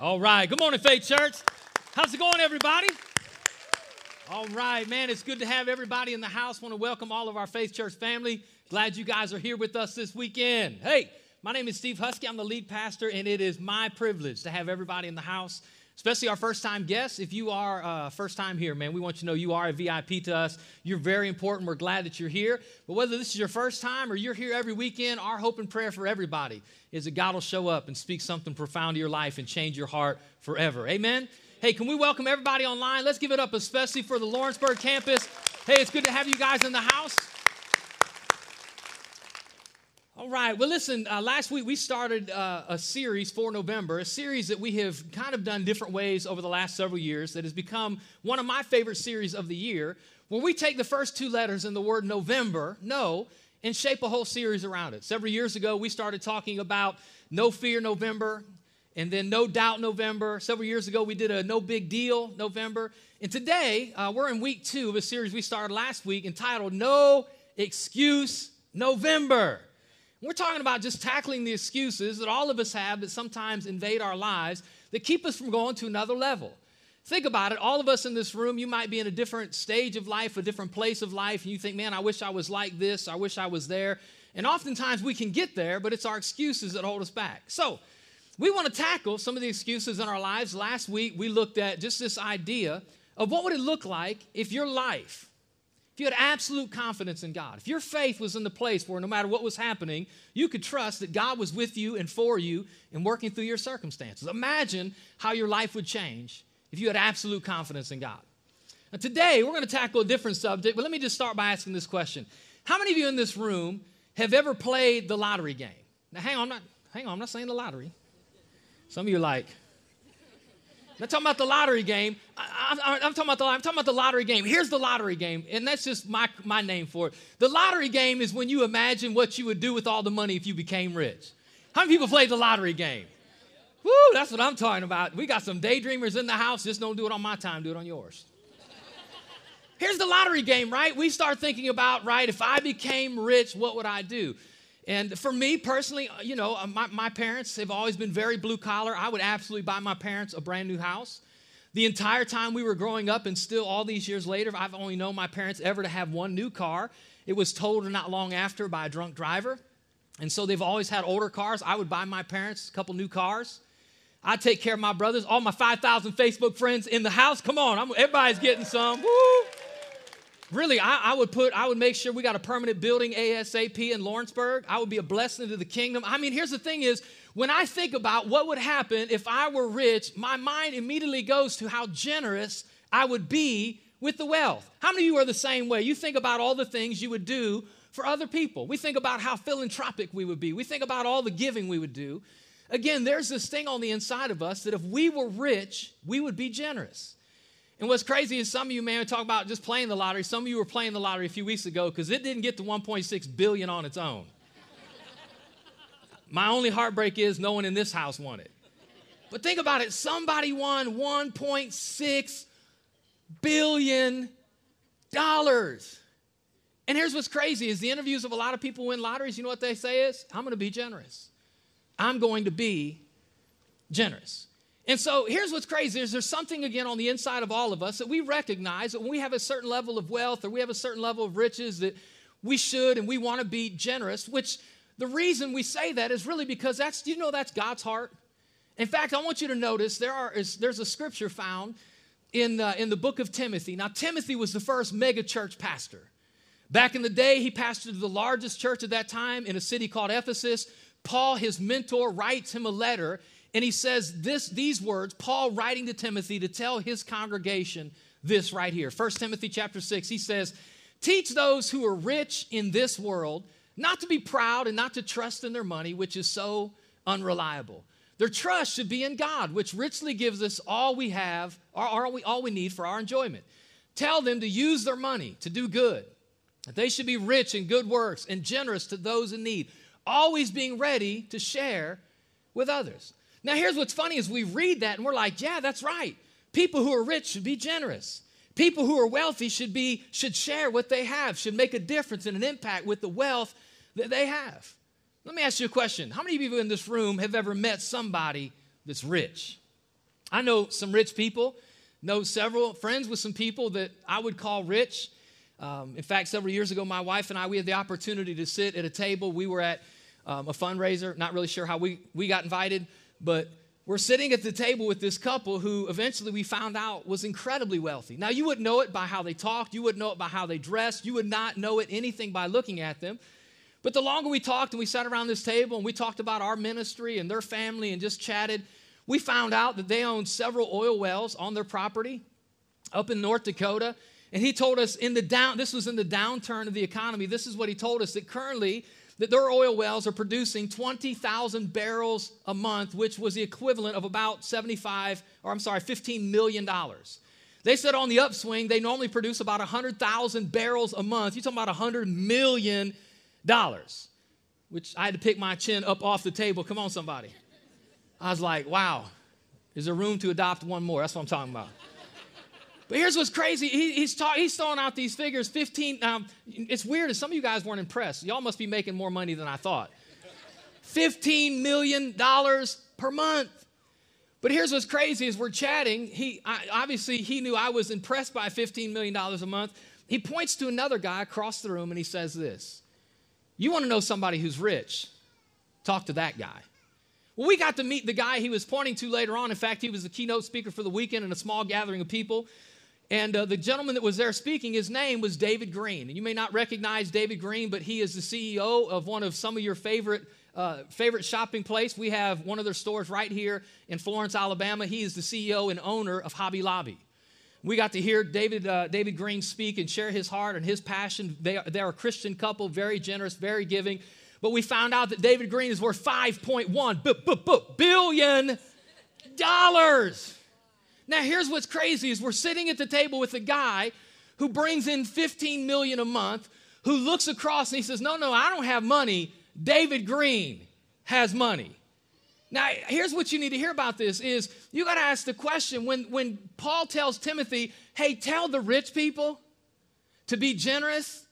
All right. Good morning, Faith Church. How's it going, everybody? All right, man. It's good to have everybody in the house. Want to welcome all of our Faith Church family. Glad you guys are here with us this weekend. Hey, my name is Steve Husky. I'm the lead pastor, and it is my privilege to have everybody in the house especially our first time guests. If you are uh, first time here, man, we want you to know you are a VIP to us. You're very important. We're glad that you're here. But whether this is your first time or you're here every weekend, our hope and prayer for everybody is that God will show up and speak something profound to your life and change your heart forever. Amen. Hey, can we welcome everybody online? Let's give it up, especially for the Lawrenceburg campus. Hey, it's good to have you guys in the house. All right. Well, listen, uh, last week we started uh, a series for November, a series that we have kind of done different ways over the last several years that has become one of my favorite series of the year, where we take the first two letters in the word November, no, and shape a whole series around it. Several years ago, we started talking about No Fear November, and then No Doubt November. Several years ago, we did a No Big Deal November. And today, uh, we're in week two of a series we started last week entitled No Excuse November. We're talking about just tackling the excuses that all of us have that sometimes invade our lives that keep us from going to another level. Think about it. All of us in this room, you might be in a different stage of life, a different place of life, and you think, man, I wish I was like this, I wish I was there. And oftentimes we can get there, but it's our excuses that hold us back. So, we want to tackle some of the excuses in our lives. Last week, we looked at just this idea of what would it look like if your life you had absolute confidence in God, if your faith was in the place where no matter what was happening, you could trust that God was with you and for you and working through your circumstances. Imagine how your life would change if you had absolute confidence in God. Now, today, we're going to tackle a different subject, but let me just start by asking this question How many of you in this room have ever played the lottery game? Now, hang on, I'm not, hang on, I'm not saying the lottery. Some of you are like, I'm not talking about the lottery game. I, am talking about the, I'm talking about the lottery game. Here's the lottery game, and that's just my, my name for it. The lottery game is when you imagine what you would do with all the money if you became rich. How many people play the lottery game? Woo, that's what I'm talking about. We got some daydreamers in the house. Just don't do it on my time, do it on yours. Here's the lottery game, right? We start thinking about, right, if I became rich, what would I do? And for me personally, uh, you know, uh, my, my parents have always been very blue collar. I would absolutely buy my parents a brand new house. The entire time we were growing up, and still all these years later, I've only known my parents ever to have one new car. It was totaled not long after by a drunk driver. And so they've always had older cars. I would buy my parents a couple new cars. I take care of my brothers, all my 5,000 Facebook friends in the house. Come on, I'm, everybody's getting some. Woo! Really, I, I, would put, I would make sure we got a permanent building ASAP in Lawrenceburg. I would be a blessing to the kingdom. I mean, here's the thing is, when I think about what would happen if I were rich, my mind immediately goes to how generous I would be with the wealth. How many of you are the same way? You think about all the things you would do for other people. We think about how philanthropic we would be. We think about all the giving we would do. Again, there's this thing on the inside of us that if we were rich, we would be generous. And what's crazy is some of you, man, talk about just playing the lottery. Some of you were playing the lottery a few weeks ago because it didn't get to 1.6 billion on its own. My only heartbreak is no one in this house won it. But think about it somebody won 1.6 billion dollars. And here's what's crazy is the interviews of a lot of people win lotteries, you know what they say is, I'm going to be generous. I'm going to be generous. And so here's what's crazy is there's something again on the inside of all of us that we recognize that when we have a certain level of wealth or we have a certain level of riches that we should and we want to be generous, which the reason we say that is really because that's you know that's God's heart. In fact, I want you to notice there are is, there's a scripture found in uh, in the book of Timothy. Now Timothy was the first mega church pastor. Back in the day, he pastored the largest church at that time in a city called Ephesus. Paul, his mentor, writes him a letter and he says this, these words, Paul writing to Timothy to tell his congregation this right here. 1 Timothy chapter 6, he says, Teach those who are rich in this world not to be proud and not to trust in their money, which is so unreliable. Their trust should be in God, which richly gives us all we have, or all we, all we need for our enjoyment. Tell them to use their money to do good. That they should be rich in good works and generous to those in need, always being ready to share with others. Now, here's what's funny is we read that and we're like, yeah, that's right. People who are rich should be generous. People who are wealthy should be should share what they have, should make a difference and an impact with the wealth that they have. Let me ask you a question. How many of you in this room have ever met somebody that's rich? I know some rich people, know several friends with some people that I would call rich. Um, in fact, several years ago, my wife and I, we had the opportunity to sit at a table. We were at um, a fundraiser, not really sure how we, we got invited, but we're sitting at the table with this couple who eventually we found out was incredibly wealthy. Now, you wouldn't know it by how they talked, you wouldn't know it by how they dressed, you would not know it anything by looking at them. But the longer we talked and we sat around this table and we talked about our ministry and their family and just chatted, we found out that they own several oil wells on their property up in North Dakota. And he told us in the down, this was in the downturn of the economy. This is what he told us that currently that their oil wells are producing 20,000 barrels a month, which was the equivalent of about 75, or I'm sorry, $15 million. They said on the upswing, they normally produce about 100,000 barrels a month. You're talking about $100 million, which I had to pick my chin up off the table. Come on, somebody. I was like, wow, is there room to adopt one more? That's what I'm talking about. But here's what's crazy. He, he's, ta- he's throwing out these figures 15. Um, it's weird some of you guys weren't impressed. Y'all must be making more money than I thought. $15 million per month. But here's what's crazy is we're chatting. He I, obviously he knew I was impressed by $15 million a month. He points to another guy across the room and he says this. You want to know somebody who's rich? Talk to that guy. Well, we got to meet the guy he was pointing to later on. In fact, he was the keynote speaker for the weekend in a small gathering of people. And uh, the gentleman that was there speaking, his name was David Green. And you may not recognize David Green, but he is the CEO of one of some of your favorite uh, favorite shopping place. We have one of their stores right here in Florence, Alabama. He is the CEO and owner of Hobby Lobby. We got to hear David, uh, David Green speak and share his heart and his passion. They are, they're a Christian couple, very generous, very giving. But we found out that David Green is worth 5.1 billion dollars. Now, here's what's crazy is we're sitting at the table with a guy who brings in 15 million a month, who looks across and he says, No, no, I don't have money. David Green has money. Now, here's what you need to hear about this is you got to ask the question when, when Paul tells Timothy, hey, tell the rich people to be generous,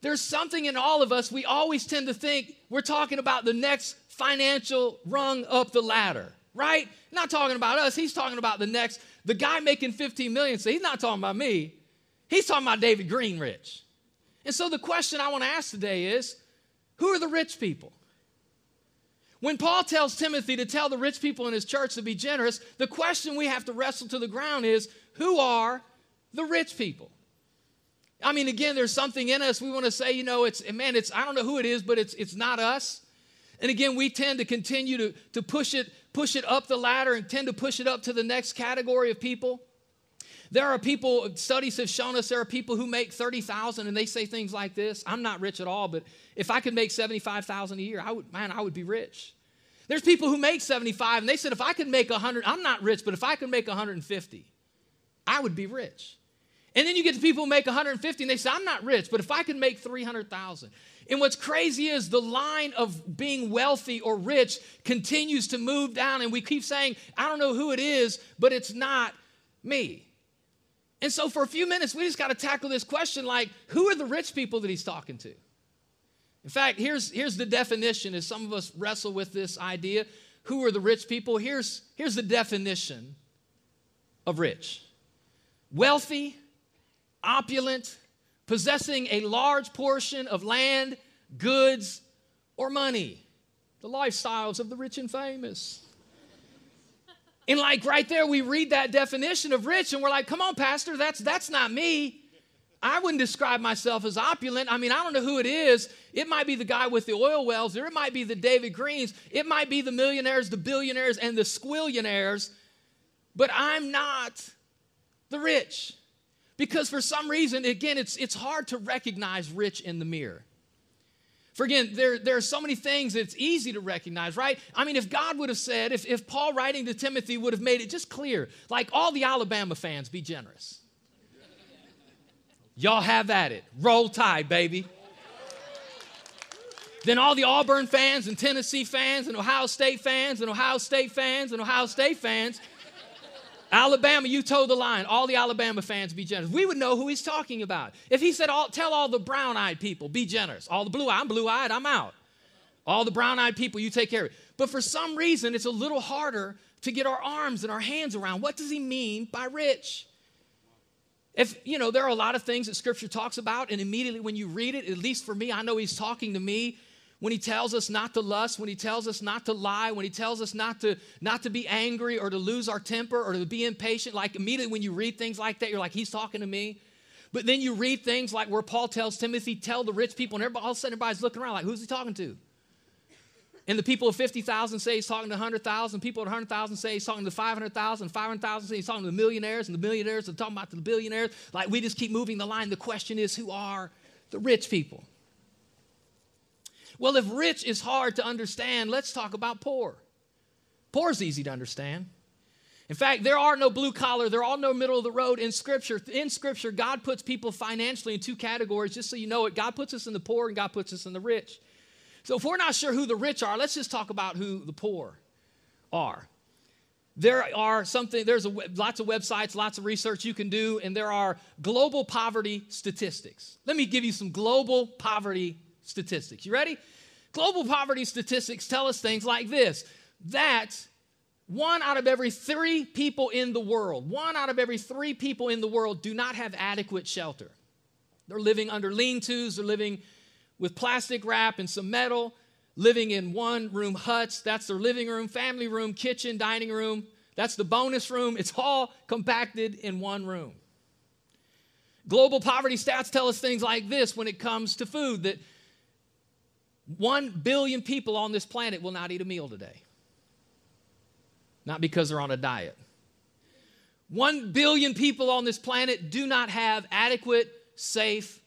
there's something in all of us, we always tend to think we're talking about the next financial rung up the ladder, right? Not talking about us, he's talking about the next the guy making 15 million, so he's not talking about me. He's talking about David Greenrich. And so the question I want to ask today is who are the rich people? When Paul tells Timothy to tell the rich people in his church to be generous, the question we have to wrestle to the ground is who are the rich people? I mean, again, there's something in us we want to say, you know, it's, man, it's, I don't know who it is, but it's, it's not us. And again, we tend to continue to, to push it push it up the ladder and tend to push it up to the next category of people. There are people, studies have shown us there are people who make 30,000 and they say things like this, I'm not rich at all, but if I could make 75,000 a year, I would man, I would be rich. There's people who make 75 and they said if I could make 100, I'm not rich, but if I could make 150, I would be rich. And then you get to people who make 150 and they say I'm not rich, but if I could make 300,000. And what's crazy is the line of being wealthy or rich continues to move down, and we keep saying, I don't know who it is, but it's not me. And so, for a few minutes, we just got to tackle this question like, who are the rich people that he's talking to? In fact, here's, here's the definition as some of us wrestle with this idea. Who are the rich people? Here's, here's the definition of rich wealthy, opulent, possessing a large portion of land, goods, or money. The lifestyles of the rich and famous. And like right there, we read that definition of rich and we're like, come on, Pastor, that's, that's not me. I wouldn't describe myself as opulent. I mean, I don't know who it is. It might be the guy with the oil wells, or it might be the David Greens. It might be the millionaires, the billionaires, and the squillionaires. But I'm not the rich. Because for some reason, again, it's, it's hard to recognize rich in the mirror. For again, there, there are so many things that it's easy to recognize, right? I mean, if God would have said, if, if Paul writing to Timothy would have made it just clear, like all the Alabama fans, be generous. Y'all have at it. Roll Tide, baby. Then all the Auburn fans and Tennessee fans and Ohio State fans and Ohio State fans and Ohio State fans Alabama, you told the line. All the Alabama fans be generous. We would know who he's talking about. If he said, all, tell all the brown eyed people, be generous. All the blue eyed, I'm blue eyed, I'm out. All the brown eyed people, you take care of it. But for some reason, it's a little harder to get our arms and our hands around. What does he mean by rich? If, you know, there are a lot of things that scripture talks about, and immediately when you read it, at least for me, I know he's talking to me when he tells us not to lust, when he tells us not to lie, when he tells us not to not to be angry or to lose our temper or to be impatient, like immediately when you read things like that, you're like, he's talking to me. But then you read things like where Paul tells Timothy, tell the rich people, and everybody, all of a sudden everybody's looking around like, who's he talking to? And the people of 50,000 say he's talking to 100,000. People at 100,000 say he's talking to 500,000. 500,000 say he's talking to the millionaires. And the millionaires are talking about the billionaires. Like we just keep moving the line. The question is, who are the rich people? Well, if rich is hard to understand, let's talk about poor. Poor is easy to understand. In fact, there are no blue collar, there are no middle of the road in Scripture. In Scripture, God puts people financially in two categories, just so you know it. God puts us in the poor and God puts us in the rich. So if we're not sure who the rich are, let's just talk about who the poor are. There are something, there's a, lots of websites, lots of research you can do, and there are global poverty statistics. Let me give you some global poverty statistics. You ready? Global poverty statistics tell us things like this that one out of every three people in the world, one out of every three people in the world do not have adequate shelter. They're living under lean tos, they're living with plastic wrap and some metal, living in one room huts. That's their living room, family room, kitchen, dining room. That's the bonus room. It's all compacted in one room. Global poverty stats tell us things like this when it comes to food that 1 billion people on this planet will not eat a meal today. Not because they're on a diet. 1 billion people on this planet do not have adequate, safe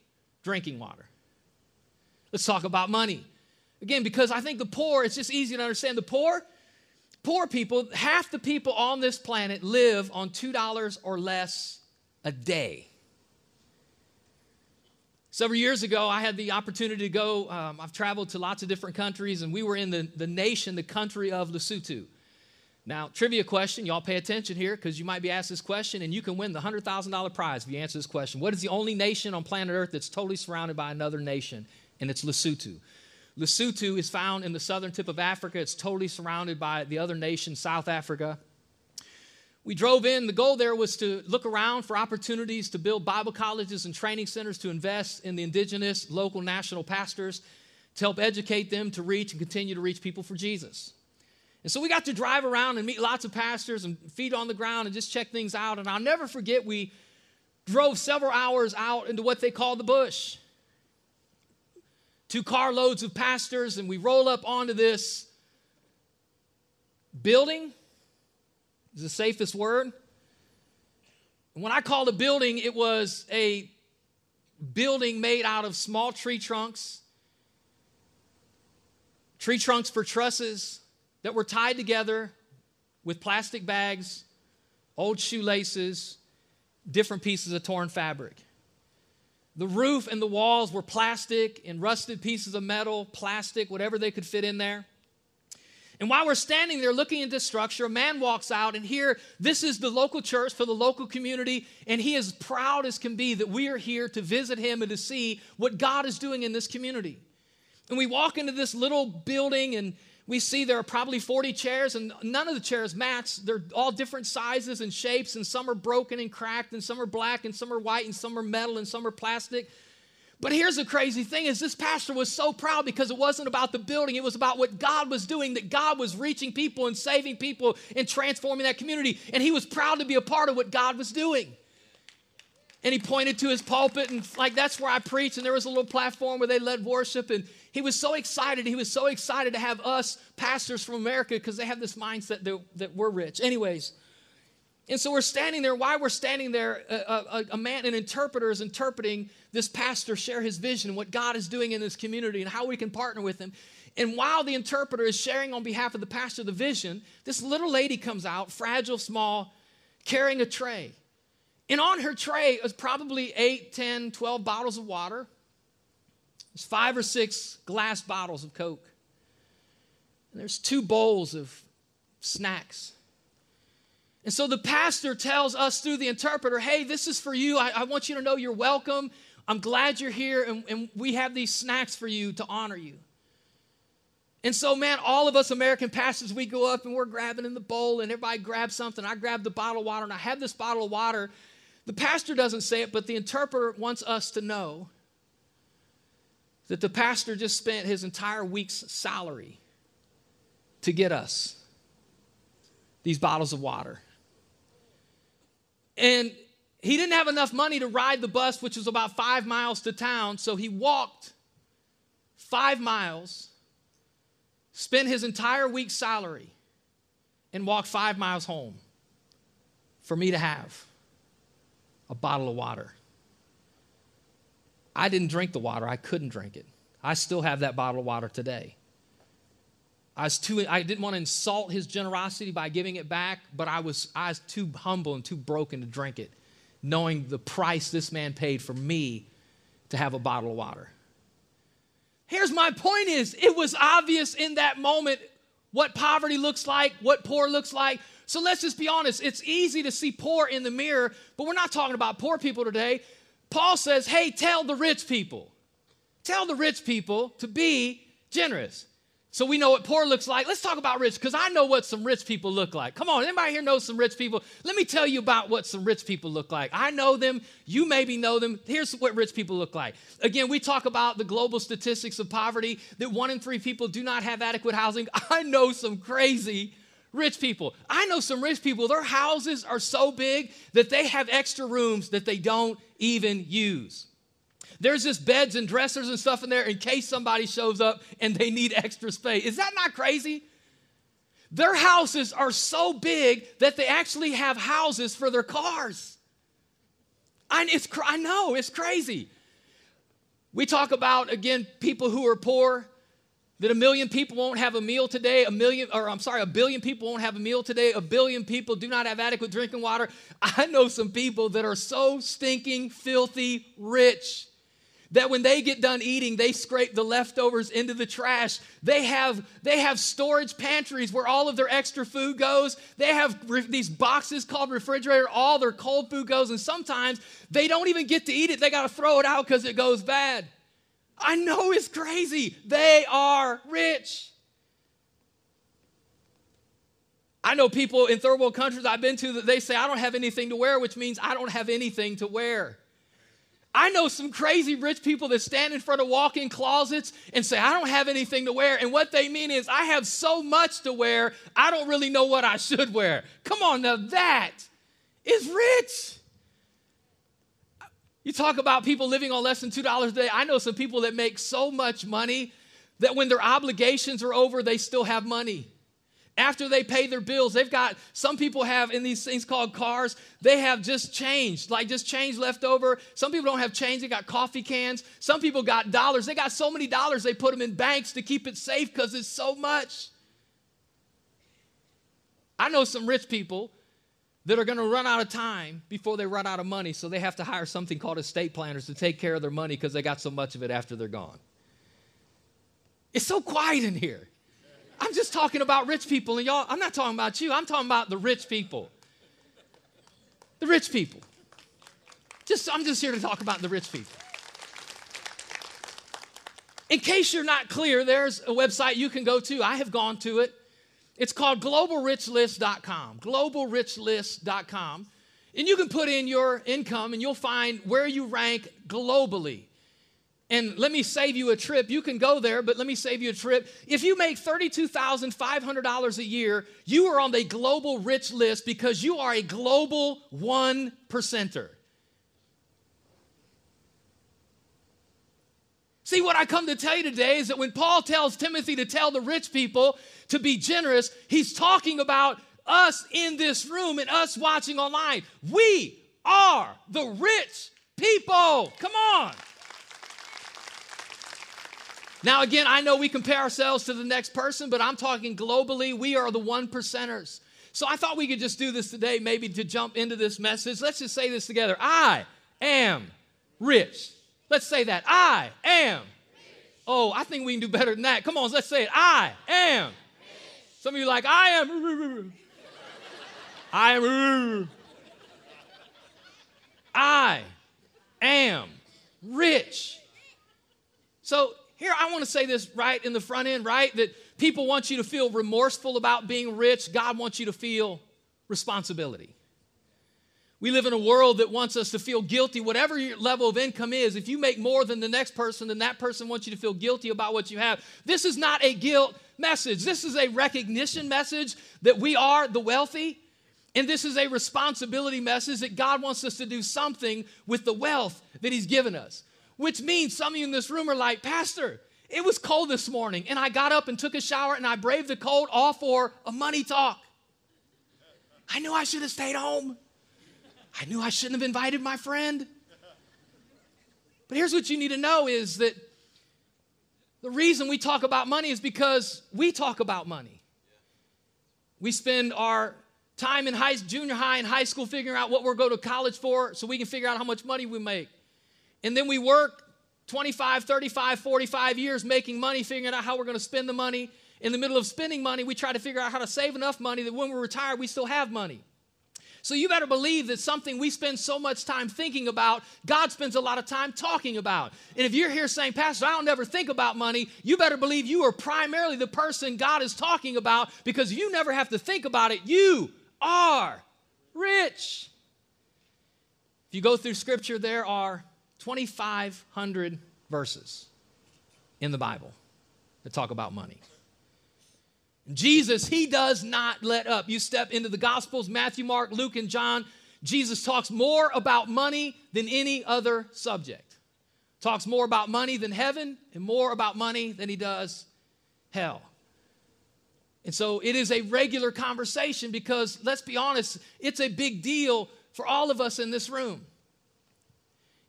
drinking water. Let's talk about money. Again, because I think the poor, it's just easy to understand. The poor, poor people, half the people on this planet live on $2 or less a day. Several years ago, I had the opportunity to go. Um, I've traveled to lots of different countries, and we were in the, the nation, the country of Lesotho. Now, trivia question, y'all pay attention here because you might be asked this question, and you can win the $100,000 prize if you answer this question. What is the only nation on planet Earth that's totally surrounded by another nation? and it's Lesotho. Lesotho is found in the southern tip of Africa. It's totally surrounded by the other nation, South Africa. We drove in. The goal there was to look around for opportunities to build Bible colleges and training centers to invest in the indigenous, local, national pastors to help educate them to reach and continue to reach people for Jesus. And so we got to drive around and meet lots of pastors and feet on the ground and just check things out. And I'll never forget, we drove several hours out into what they call the bush two carloads of pastors, and we roll up onto this building. Is the safest word. When I called a building, it was a building made out of small tree trunks, tree trunks for trusses that were tied together with plastic bags, old shoelaces, different pieces of torn fabric. The roof and the walls were plastic and rusted pieces of metal, plastic, whatever they could fit in there. And while we're standing there looking at this structure, a man walks out, and here, this is the local church for the local community, and he is proud as can be that we are here to visit him and to see what God is doing in this community. And we walk into this little building, and we see there are probably 40 chairs, and none of the chairs match. They're all different sizes and shapes, and some are broken and cracked, and some are black, and some are white, and some are metal, and some are plastic. But here's the crazy thing is this pastor was so proud because it wasn't about the building, it was about what God was doing, that God was reaching people and saving people and transforming that community. And he was proud to be a part of what God was doing. And he pointed to his pulpit and like that's where I preach. And there was a little platform where they led worship. And he was so excited. He was so excited to have us pastors from America because they have this mindset that, that we're rich. Anyways, and so we're standing there. Why we're standing there, a, a, a, man, an interpreter is interpreting this pastor share his vision, what God is doing in this community, and how we can partner with him. And while the interpreter is sharing on behalf of the pastor the vision, this little lady comes out, fragile, small, carrying a tray. And on her tray is probably 8, 10, 12 bottles of water, there's five or six glass bottles of Coke. And there's two bowls of snacks. And so the pastor tells us through the interpreter, hey, this is for you. I, I want you to know you're welcome. I'm glad you're here, and, and we have these snacks for you to honor you. And so, man, all of us American pastors, we go up and we're grabbing in the bowl, and everybody grabs something. I grab the bottle of water, and I have this bottle of water. The pastor doesn't say it, but the interpreter wants us to know that the pastor just spent his entire week's salary to get us these bottles of water. And he didn't have enough money to ride the bus, which was about five miles to town, so he walked five miles, spent his entire week's salary, and walked five miles home for me to have a bottle of water. I didn't drink the water, I couldn't drink it. I still have that bottle of water today. I was too I didn't want to insult his generosity by giving it back, but I was I was too humble and too broken to drink it, knowing the price this man paid for me to have a bottle of water. Here's my point is it was obvious in that moment what poverty looks like, what poor looks like. So let's just be honest. It's easy to see poor in the mirror, but we're not talking about poor people today. Paul says, hey, tell the rich people, tell the rich people to be generous. So we know what poor looks like. Let's talk about rich because I know what some rich people look like. Come on, anybody here knows some rich people? Let me tell you about what some rich people look like. I know them. You maybe know them. Here's what rich people look like. Again, we talk about the global statistics of poverty that one in three people do not have adequate housing. I know some crazy rich people. I know some rich people, their houses are so big that they have extra rooms that they don't even use. There's just beds and dressers and stuff in there in case somebody shows up and they need extra space. Is that not crazy? Their houses are so big that they actually have houses for their cars. I, it's, I know, it's crazy. We talk about, again, people who are poor that a million people won't have a meal today, a million, or I'm sorry, a billion people won't have a meal today, a billion people do not have adequate drinking water. I know some people that are so stinking, filthy rich that when they get done eating they scrape the leftovers into the trash they have they have storage pantries where all of their extra food goes they have re- these boxes called refrigerator all their cold food goes and sometimes they don't even get to eat it they got to throw it out because it goes bad I know it's crazy. They are rich. I know people in third world countries I've been to that they say, I don't have anything to wear, which means I don't have anything to wear. I know some crazy rich people that stand in front of walk in closets and say, I don't have anything to wear. And what they mean is, I have so much to wear, I don't really know what I should wear. Come on, now that is rich. You talk about people living on less than $2 a day. I know some people that make so much money that when their obligations are over, they still have money. After they pay their bills, they've got some people have in these things called cars, they have just change, like just change left over. Some people don't have change, they got coffee cans. Some people got dollars. They got so many dollars, they put them in banks to keep it safe because it's so much. I know some rich people that are going to run out of time before they run out of money, so they have to hire something called estate planners to take care of their money because they got so much of it after they're gone. It's so quiet in here. I'm just talking about rich people, and y'all, I'm not talking about you, I'm talking about the rich people. The rich people. Just, I'm just here to talk about the rich people. In case you're not clear, there's a website you can go to. I have gone to it. It's called globalrichlist.com. Globalrichlist.com. And you can put in your income and you'll find where you rank globally. And let me save you a trip. You can go there, but let me save you a trip. If you make $32,500 a year, you are on the global rich list because you are a global one percenter. See, what I come to tell you today is that when Paul tells Timothy to tell the rich people to be generous, he's talking about us in this room and us watching online. We are the rich people. Come on. Now, again, I know we compare ourselves to the next person, but I'm talking globally. We are the one percenters. So I thought we could just do this today, maybe to jump into this message. Let's just say this together I am rich. Let's say that. I am. Oh, I think we can do better than that. Come on, let's say it. I am. Some of you like, I am. I am. I am rich. So here I want to say this right in the front end, right? That people want you to feel remorseful about being rich. God wants you to feel responsibility. We live in a world that wants us to feel guilty, whatever your level of income is. If you make more than the next person, then that person wants you to feel guilty about what you have. This is not a guilt message. This is a recognition message that we are the wealthy. And this is a responsibility message that God wants us to do something with the wealth that He's given us. Which means some of you in this room are like, Pastor, it was cold this morning, and I got up and took a shower and I braved the cold all for a money talk. I knew I should have stayed home. I knew I shouldn't have invited my friend. But here's what you need to know is that the reason we talk about money is because we talk about money. We spend our time in high, junior high and high school figuring out what we're going to college for so we can figure out how much money we make. And then we work 25, 35, 45 years making money, figuring out how we're going to spend the money. In the middle of spending money, we try to figure out how to save enough money that when we're retired, we still have money. So you better believe that something we spend so much time thinking about, God spends a lot of time talking about. And if you're here saying, Pastor, I don't never think about money, you better believe you are primarily the person God is talking about because you never have to think about it. You are rich. If you go through scripture, there are 2,500 verses in the Bible that talk about money. Jesus, he does not let up. You step into the Gospels, Matthew, Mark, Luke, and John. Jesus talks more about money than any other subject. Talks more about money than heaven and more about money than he does hell. And so it is a regular conversation because, let's be honest, it's a big deal for all of us in this room.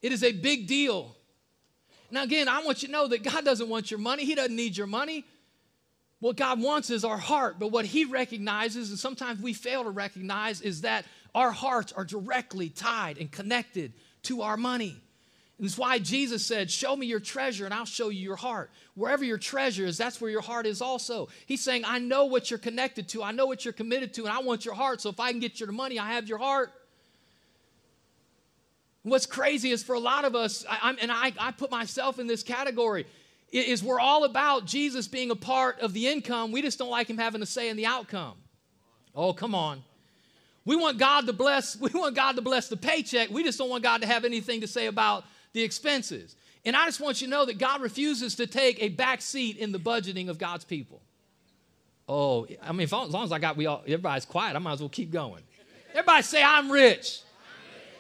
It is a big deal. Now, again, I want you to know that God doesn't want your money, He doesn't need your money. What God wants is our heart, but what He recognizes, and sometimes we fail to recognize, is that our hearts are directly tied and connected to our money. And that's why Jesus said, Show me your treasure and I'll show you your heart. Wherever your treasure is, that's where your heart is also. He's saying, I know what you're connected to, I know what you're committed to, and I want your heart. So if I can get your money, I have your heart. What's crazy is for a lot of us, I, and I, I put myself in this category is we're all about Jesus being a part of the income. We just don't like him having a say in the outcome. Oh, come on. We want God to bless, we want God to bless the paycheck. We just don't want God to have anything to say about the expenses. And I just want you to know that God refuses to take a back seat in the budgeting of God's people. Oh, I mean, as long as I got we all everybody's quiet, I might as well keep going. Everybody say, I'm rich.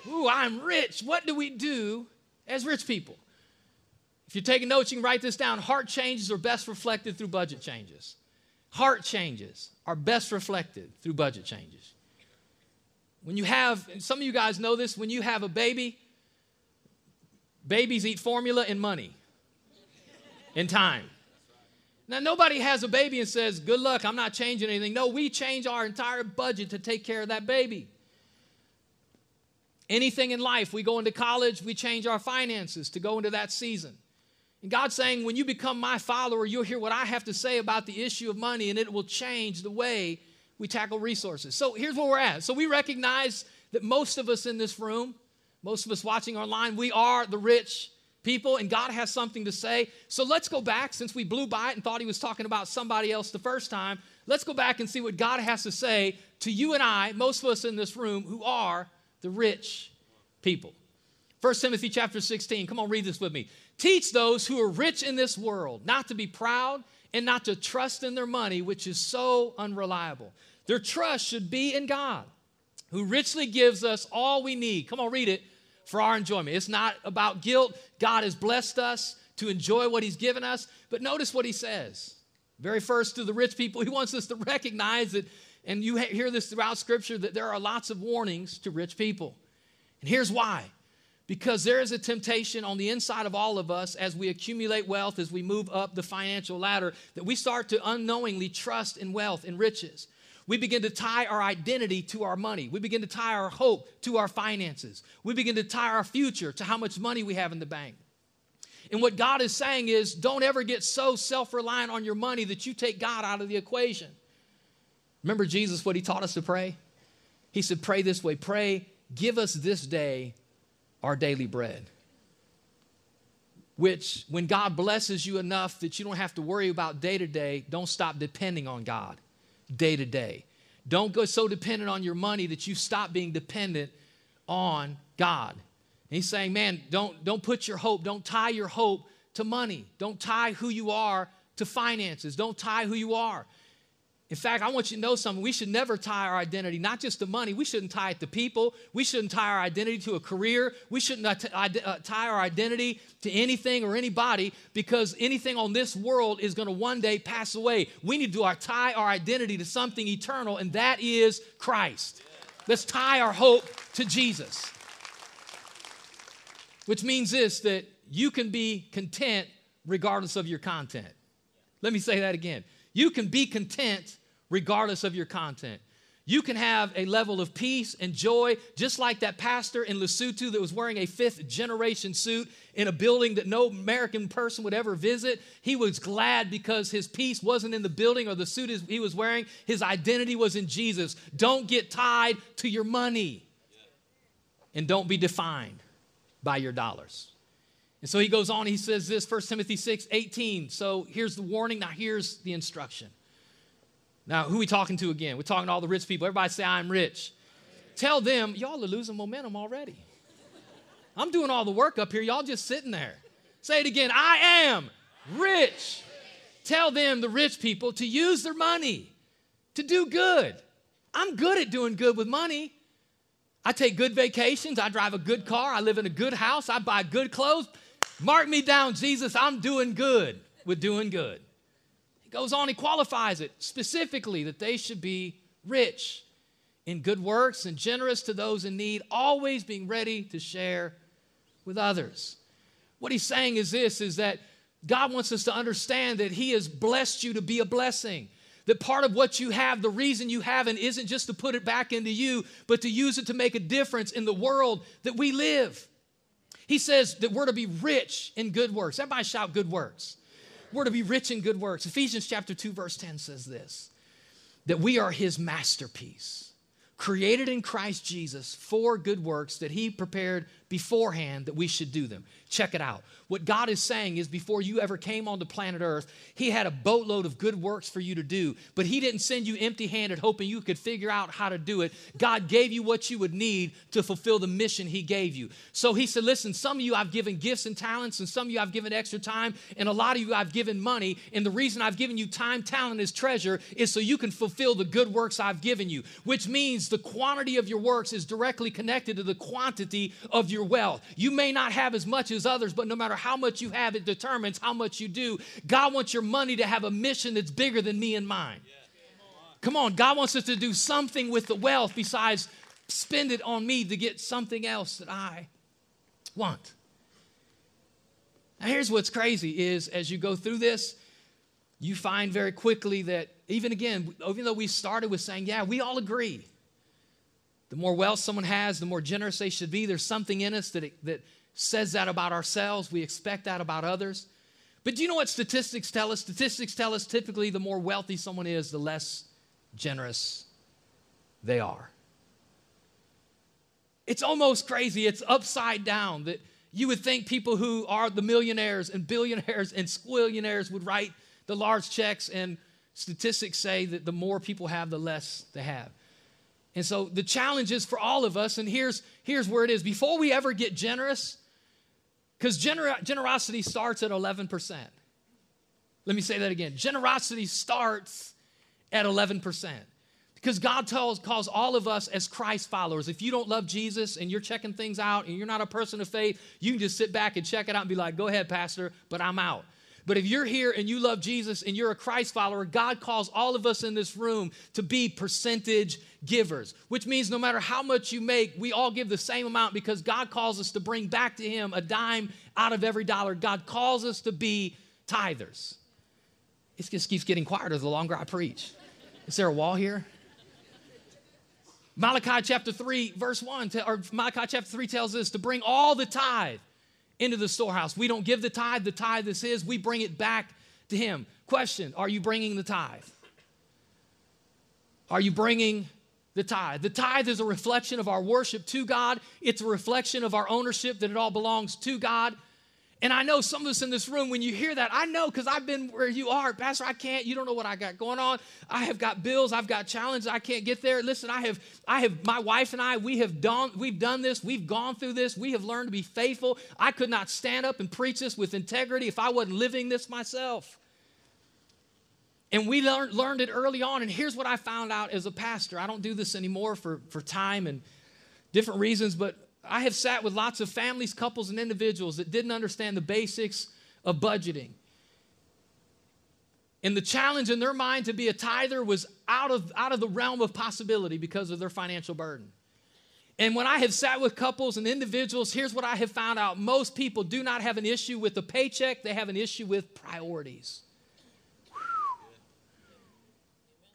Ooh, I'm rich. What do we do as rich people? If you're taking notes, you can write this down. Heart changes are best reflected through budget changes. Heart changes are best reflected through budget changes. When you have, some of you guys know this, when you have a baby, babies eat formula and money and time. Now, nobody has a baby and says, Good luck, I'm not changing anything. No, we change our entire budget to take care of that baby. Anything in life, we go into college, we change our finances to go into that season. And God's saying, when you become my follower, you'll hear what I have to say about the issue of money, and it will change the way we tackle resources. So here's where we're at. So we recognize that most of us in this room, most of us watching online, we are the rich people, and God has something to say. So let's go back, since we blew by it and thought he was talking about somebody else the first time, let's go back and see what God has to say to you and I, most of us in this room, who are the rich people. 1 Timothy chapter 16. Come on, read this with me. Teach those who are rich in this world not to be proud and not to trust in their money, which is so unreliable. Their trust should be in God, who richly gives us all we need. Come on, read it for our enjoyment. It's not about guilt. God has blessed us to enjoy what He's given us. But notice what He says. Very first, to the rich people, He wants us to recognize that, and you hear this throughout Scripture, that there are lots of warnings to rich people. And here's why because there is a temptation on the inside of all of us as we accumulate wealth, as we move up the financial ladder, that we start to unknowingly trust in wealth and riches. We begin to tie our identity to our money. We begin to tie our hope to our finances. We begin to tie our future to how much money we have in the bank. And what God is saying is don't ever get so self reliant on your money that you take God out of the equation. Remember Jesus, what he taught us to pray? He said, Pray this way pray, give us this day our daily bread. which when God blesses you enough that you don't have to worry about day to day, don't stop depending on God day to day. Don't go so dependent on your money that you stop being dependent on God. And he's saying, man, don't, don't put your hope, don't tie your hope to money. Don't tie who you are to finances. Don't tie who you are in fact, I want you to know something. We should never tie our identity, not just to money. We shouldn't tie it to people. We shouldn't tie our identity to a career. We shouldn't uh, uh, uh tie our identity to anything or anybody because anything on this world is going to one day pass away. We need to uh, tie our identity to something eternal, and that is Christ. Let's tie our hope to Jesus. Which means this that you can be content regardless of your content. Let me say that again. You can be content regardless of your content. You can have a level of peace and joy, just like that pastor in Lesotho that was wearing a fifth generation suit in a building that no American person would ever visit. He was glad because his peace wasn't in the building or the suit he was wearing. His identity was in Jesus. Don't get tied to your money and don't be defined by your dollars. And so he goes on, he says this, 1 Timothy 6 18. So here's the warning, now here's the instruction. Now, who are we talking to again? We're talking to all the rich people. Everybody say, I'm rich. Tell them, y'all are losing momentum already. I'm doing all the work up here. Y'all just sitting there. Say it again I am rich. Tell them, the rich people, to use their money to do good. I'm good at doing good with money. I take good vacations. I drive a good car. I live in a good house. I buy good clothes. Mark me down, Jesus. I'm doing good with doing good. He goes on, he qualifies it specifically that they should be rich in good works and generous to those in need, always being ready to share with others. What he's saying is this is that God wants us to understand that he has blessed you to be a blessing. That part of what you have, the reason you have it isn't just to put it back into you, but to use it to make a difference in the world that we live. He says that we're to be rich in good works. Everybody shout good works. We're to be rich in good works. Ephesians chapter 2, verse 10 says this that we are his masterpiece, created in Christ Jesus for good works that he prepared beforehand that we should do them. Check it out. What God is saying is before you ever came onto planet Earth, He had a boatload of good works for you to do, but He didn't send you empty handed hoping you could figure out how to do it. God gave you what you would need to fulfill the mission He gave you. So He said, Listen, some of you I've given gifts and talents, and some of you I've given extra time, and a lot of you I've given money. And the reason I've given you time, talent, is treasure is so you can fulfill the good works I've given you, which means the quantity of your works is directly connected to the quantity of your wealth. You may not have as much as others, but no matter how much you have, it determines how much you do. God wants your money to have a mission that's bigger than me and mine. Come on, God wants us to do something with the wealth besides spend it on me to get something else that I want. Now here's what's crazy is as you go through this, you find very quickly that even again, even though we started with saying, yeah, we all agree. The more wealth someone has, the more generous they should be. There's something in us that, it, that says that about ourselves. We expect that about others. But do you know what statistics tell us? Statistics tell us typically the more wealthy someone is, the less generous they are. It's almost crazy. It's upside down that you would think people who are the millionaires and billionaires and squillionaires would write the large checks, and statistics say that the more people have, the less they have. And so the challenge is for all of us, and here's, here's where it is. Before we ever get generous, because gener- generosity starts at 11%. Let me say that again. Generosity starts at 11%. Because God tells, calls all of us as Christ followers. If you don't love Jesus and you're checking things out and you're not a person of faith, you can just sit back and check it out and be like, go ahead, Pastor, but I'm out. But if you're here and you love Jesus and you're a Christ follower, God calls all of us in this room to be percentage givers, which means no matter how much you make, we all give the same amount because God calls us to bring back to Him a dime out of every dollar. God calls us to be tithers. It just keeps getting quieter the longer I preach. Is there a wall here? Malachi chapter 3, verse 1, or Malachi chapter 3 tells us to bring all the tithe into the storehouse. We don't give the tithe, the tithe is His, we bring it back to Him. Question Are you bringing the tithe? Are you bringing the tithe? The tithe is a reflection of our worship to God, it's a reflection of our ownership that it all belongs to God. And I know some of us in this room, when you hear that, I know because I've been where you are. Pastor, I can't, you don't know what I got going on. I have got bills, I've got challenges, I can't get there. Listen, I have, I have, my wife and I, we have done, we've done this, we've gone through this, we have learned to be faithful. I could not stand up and preach this with integrity if I wasn't living this myself. And we learned, learned it early on. And here's what I found out as a pastor. I don't do this anymore for, for time and different reasons, but I have sat with lots of families, couples, and individuals that didn't understand the basics of budgeting. And the challenge in their mind to be a tither was out of, out of the realm of possibility because of their financial burden. And when I have sat with couples and individuals, here's what I have found out most people do not have an issue with the paycheck, they have an issue with priorities.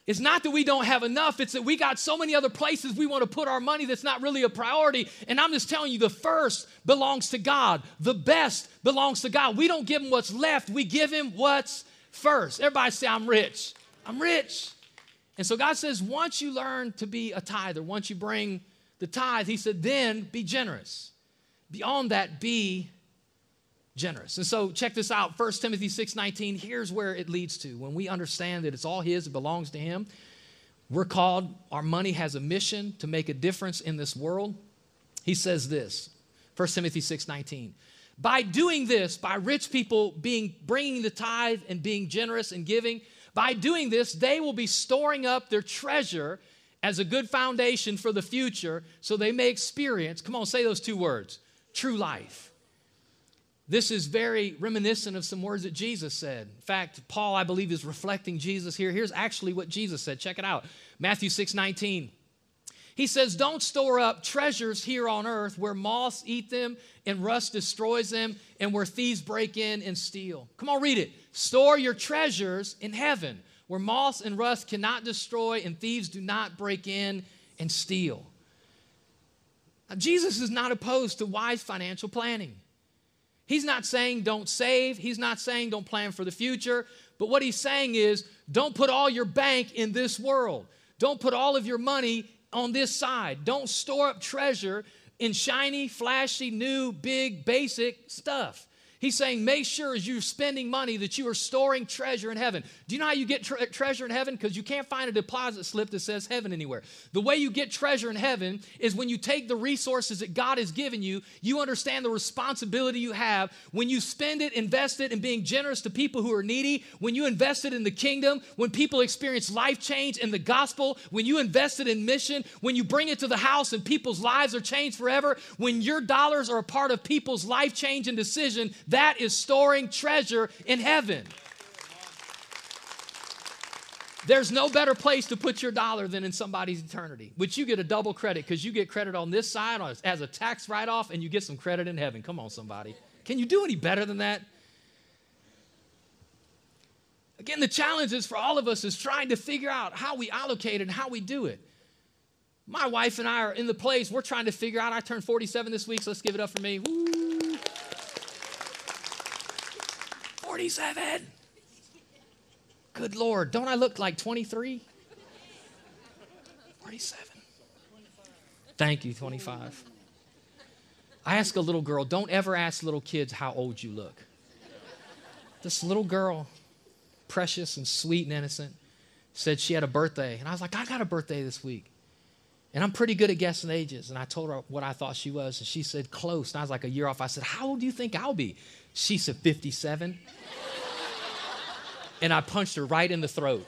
It's not that we don't have enough, it's that we got so many other places we want to put our money that's not really a priority. And I'm just telling you, the first belongs to God, the best belongs to God. We don't give Him what's left, we give Him what's first. Everybody say, I'm rich. I'm rich. And so God says, once you learn to be a tither, once you bring the tithe, He said, then be generous. Beyond that, be generous. And so check this out. 1 Timothy 6:19, here's where it leads to. When we understand that it's all his, it belongs to him. We're called, our money has a mission to make a difference in this world. He says this, 1 Timothy 6:19. By doing this, by rich people being bringing the tithe and being generous and giving, by doing this, they will be storing up their treasure as a good foundation for the future so they may experience, come on, say those two words, true life. This is very reminiscent of some words that Jesus said. In fact, Paul, I believe, is reflecting Jesus here. Here's actually what Jesus said. Check it out Matthew 6 19. He says, Don't store up treasures here on earth where moths eat them and rust destroys them and where thieves break in and steal. Come on, read it. Store your treasures in heaven where moths and rust cannot destroy and thieves do not break in and steal. Now, Jesus is not opposed to wise financial planning. He's not saying don't save, he's not saying don't plan for the future, but what he's saying is don't put all your bank in this world. Don't put all of your money on this side. Don't store up treasure in shiny, flashy, new, big, basic stuff. He's saying, make sure as you're spending money that you are storing treasure in heaven. Do you know how you get tre- treasure in heaven? Because you can't find a deposit slip that says heaven anywhere. The way you get treasure in heaven is when you take the resources that God has given you, you understand the responsibility you have. When you spend it, invest it in being generous to people who are needy, when you invest it in the kingdom, when people experience life change in the gospel, when you invest it in mission, when you bring it to the house and people's lives are changed forever, when your dollars are a part of people's life change and decision, that is storing treasure in heaven. There's no better place to put your dollar than in somebody's eternity, which you get a double credit because you get credit on this side as a tax write off and you get some credit in heaven. Come on, somebody. Can you do any better than that? Again, the challenge is for all of us is trying to figure out how we allocate and how we do it. My wife and I are in the place we're trying to figure out. I turned 47 this week, so let's give it up for me. Woo. 47. Good Lord, don't I look like 23? 47. Thank you, 25. I ask a little girl, don't ever ask little kids how old you look. This little girl, precious and sweet and innocent, said she had a birthday. And I was like, I got a birthday this week. And I'm pretty good at guessing ages. And I told her what I thought she was. And she said, close. And I was like, a year off. I said, How old do you think I'll be? She said, 57 and I punched her right in the throat.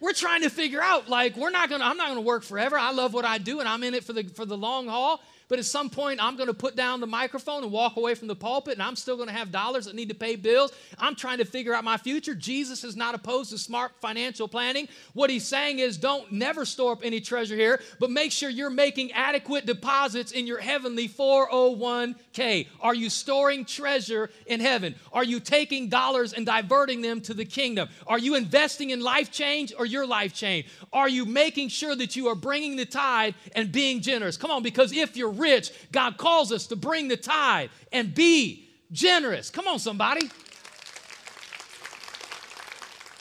we're trying to figure out like we're not gonna i'm not gonna work forever. I love what i do and i'm in it for the for the long haul but at some point, I'm going to put down the microphone and walk away from the pulpit, and I'm still going to have dollars that need to pay bills. I'm trying to figure out my future. Jesus is not opposed to smart financial planning. What he's saying is don't never store up any treasure here, but make sure you're making adequate deposits in your heavenly 401k. Are you storing treasure in heaven? Are you taking dollars and diverting them to the kingdom? Are you investing in life change or your life change? Are you making sure that you are bringing the tithe and being generous? Come on, because if you're rich, God calls us to bring the tithe and be generous. Come on, somebody.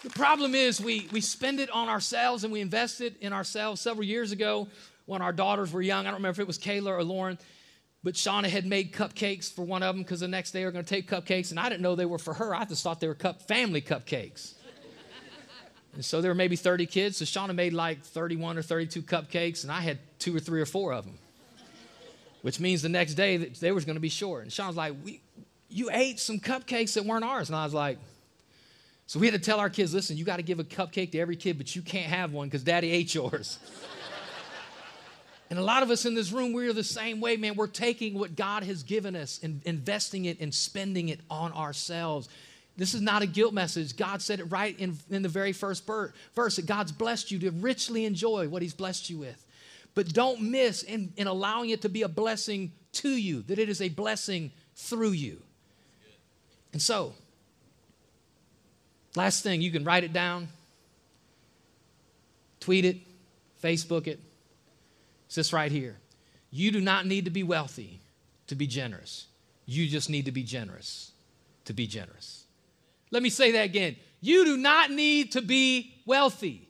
The problem is we, we spend it on ourselves and we invest it in ourselves. Several years ago, when our daughters were young. I don't remember if it was Kayla or Lauren, but Shauna had made cupcakes for one of them because the next day they were going to take cupcakes, and I didn't know they were for her. I just thought they were cup family cupcakes. and so there were maybe 30 kids, so Shauna made like 31 or 32 cupcakes, and I had two or three or four of them, which means the next day they was going to be short. And Shauna's like, we, "You ate some cupcakes that weren't ours," and I was like. So we had to tell our kids, listen, you got to give a cupcake to every kid, but you can't have one because daddy ate yours. And a lot of us in this room, we're the same way, man. We're taking what God has given us and investing it and spending it on ourselves. This is not a guilt message. God said it right in, in the very first verse that God's blessed you to richly enjoy what He's blessed you with. But don't miss in, in allowing it to be a blessing to you, that it is a blessing through you. And so, last thing, you can write it down, tweet it, Facebook it it's this right here. You do not need to be wealthy to be generous. You just need to be generous to be generous. Let me say that again. You do not need to be wealthy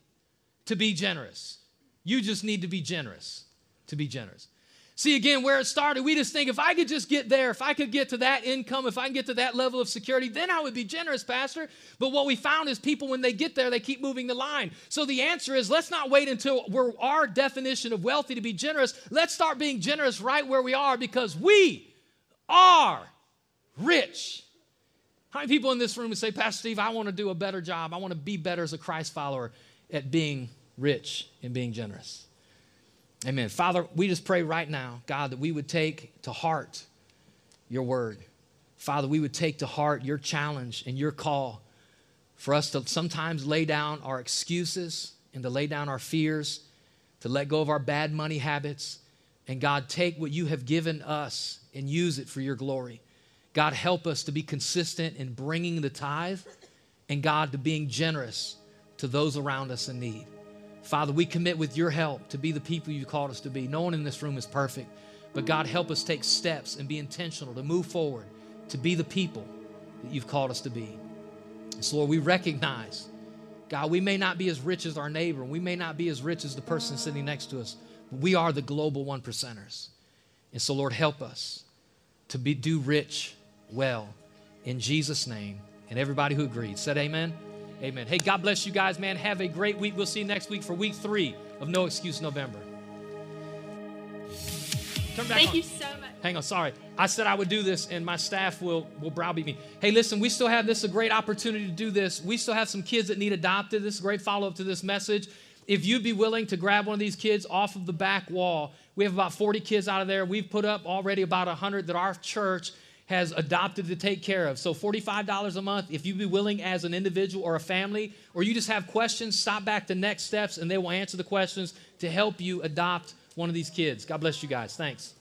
to be generous. You just need to be generous to be generous. See, again, where it started, we just think if I could just get there, if I could get to that income, if I can get to that level of security, then I would be generous, Pastor. But what we found is people, when they get there, they keep moving the line. So the answer is let's not wait until we're our definition of wealthy to be generous. Let's start being generous right where we are because we are rich. How many people in this room would say, Pastor Steve, I want to do a better job. I want to be better as a Christ follower at being rich and being generous? Amen. Father, we just pray right now, God, that we would take to heart your word. Father, we would take to heart your challenge and your call for us to sometimes lay down our excuses and to lay down our fears, to let go of our bad money habits. And God, take what you have given us and use it for your glory. God, help us to be consistent in bringing the tithe and God, to being generous to those around us in need. Father, we commit with your help to be the people you called us to be. No one in this room is perfect, but God, help us take steps and be intentional to move forward, to be the people that you've called us to be. So, Lord, we recognize, God, we may not be as rich as our neighbor, we may not be as rich as the person sitting next to us, but we are the global one percenters. And so, Lord, help us to be, do rich well in Jesus' name. And everybody who agreed said, Amen. Amen. Hey, God bless you guys, man. Have a great week. We'll see you next week for week three of No Excuse November. Turn back Thank on. you so much. Hang on, sorry. I said I would do this, and my staff will will browbeat me. Hey, listen, we still have this a great opportunity to do this. We still have some kids that need adopted. This is a great follow up to this message. If you'd be willing to grab one of these kids off of the back wall, we have about 40 kids out of there. We've put up already about 100 that our church has adopted to take care of. So $45 a month, if you'd be willing as an individual or a family, or you just have questions, stop back to next steps and they will answer the questions to help you adopt one of these kids. God bless you guys. Thanks.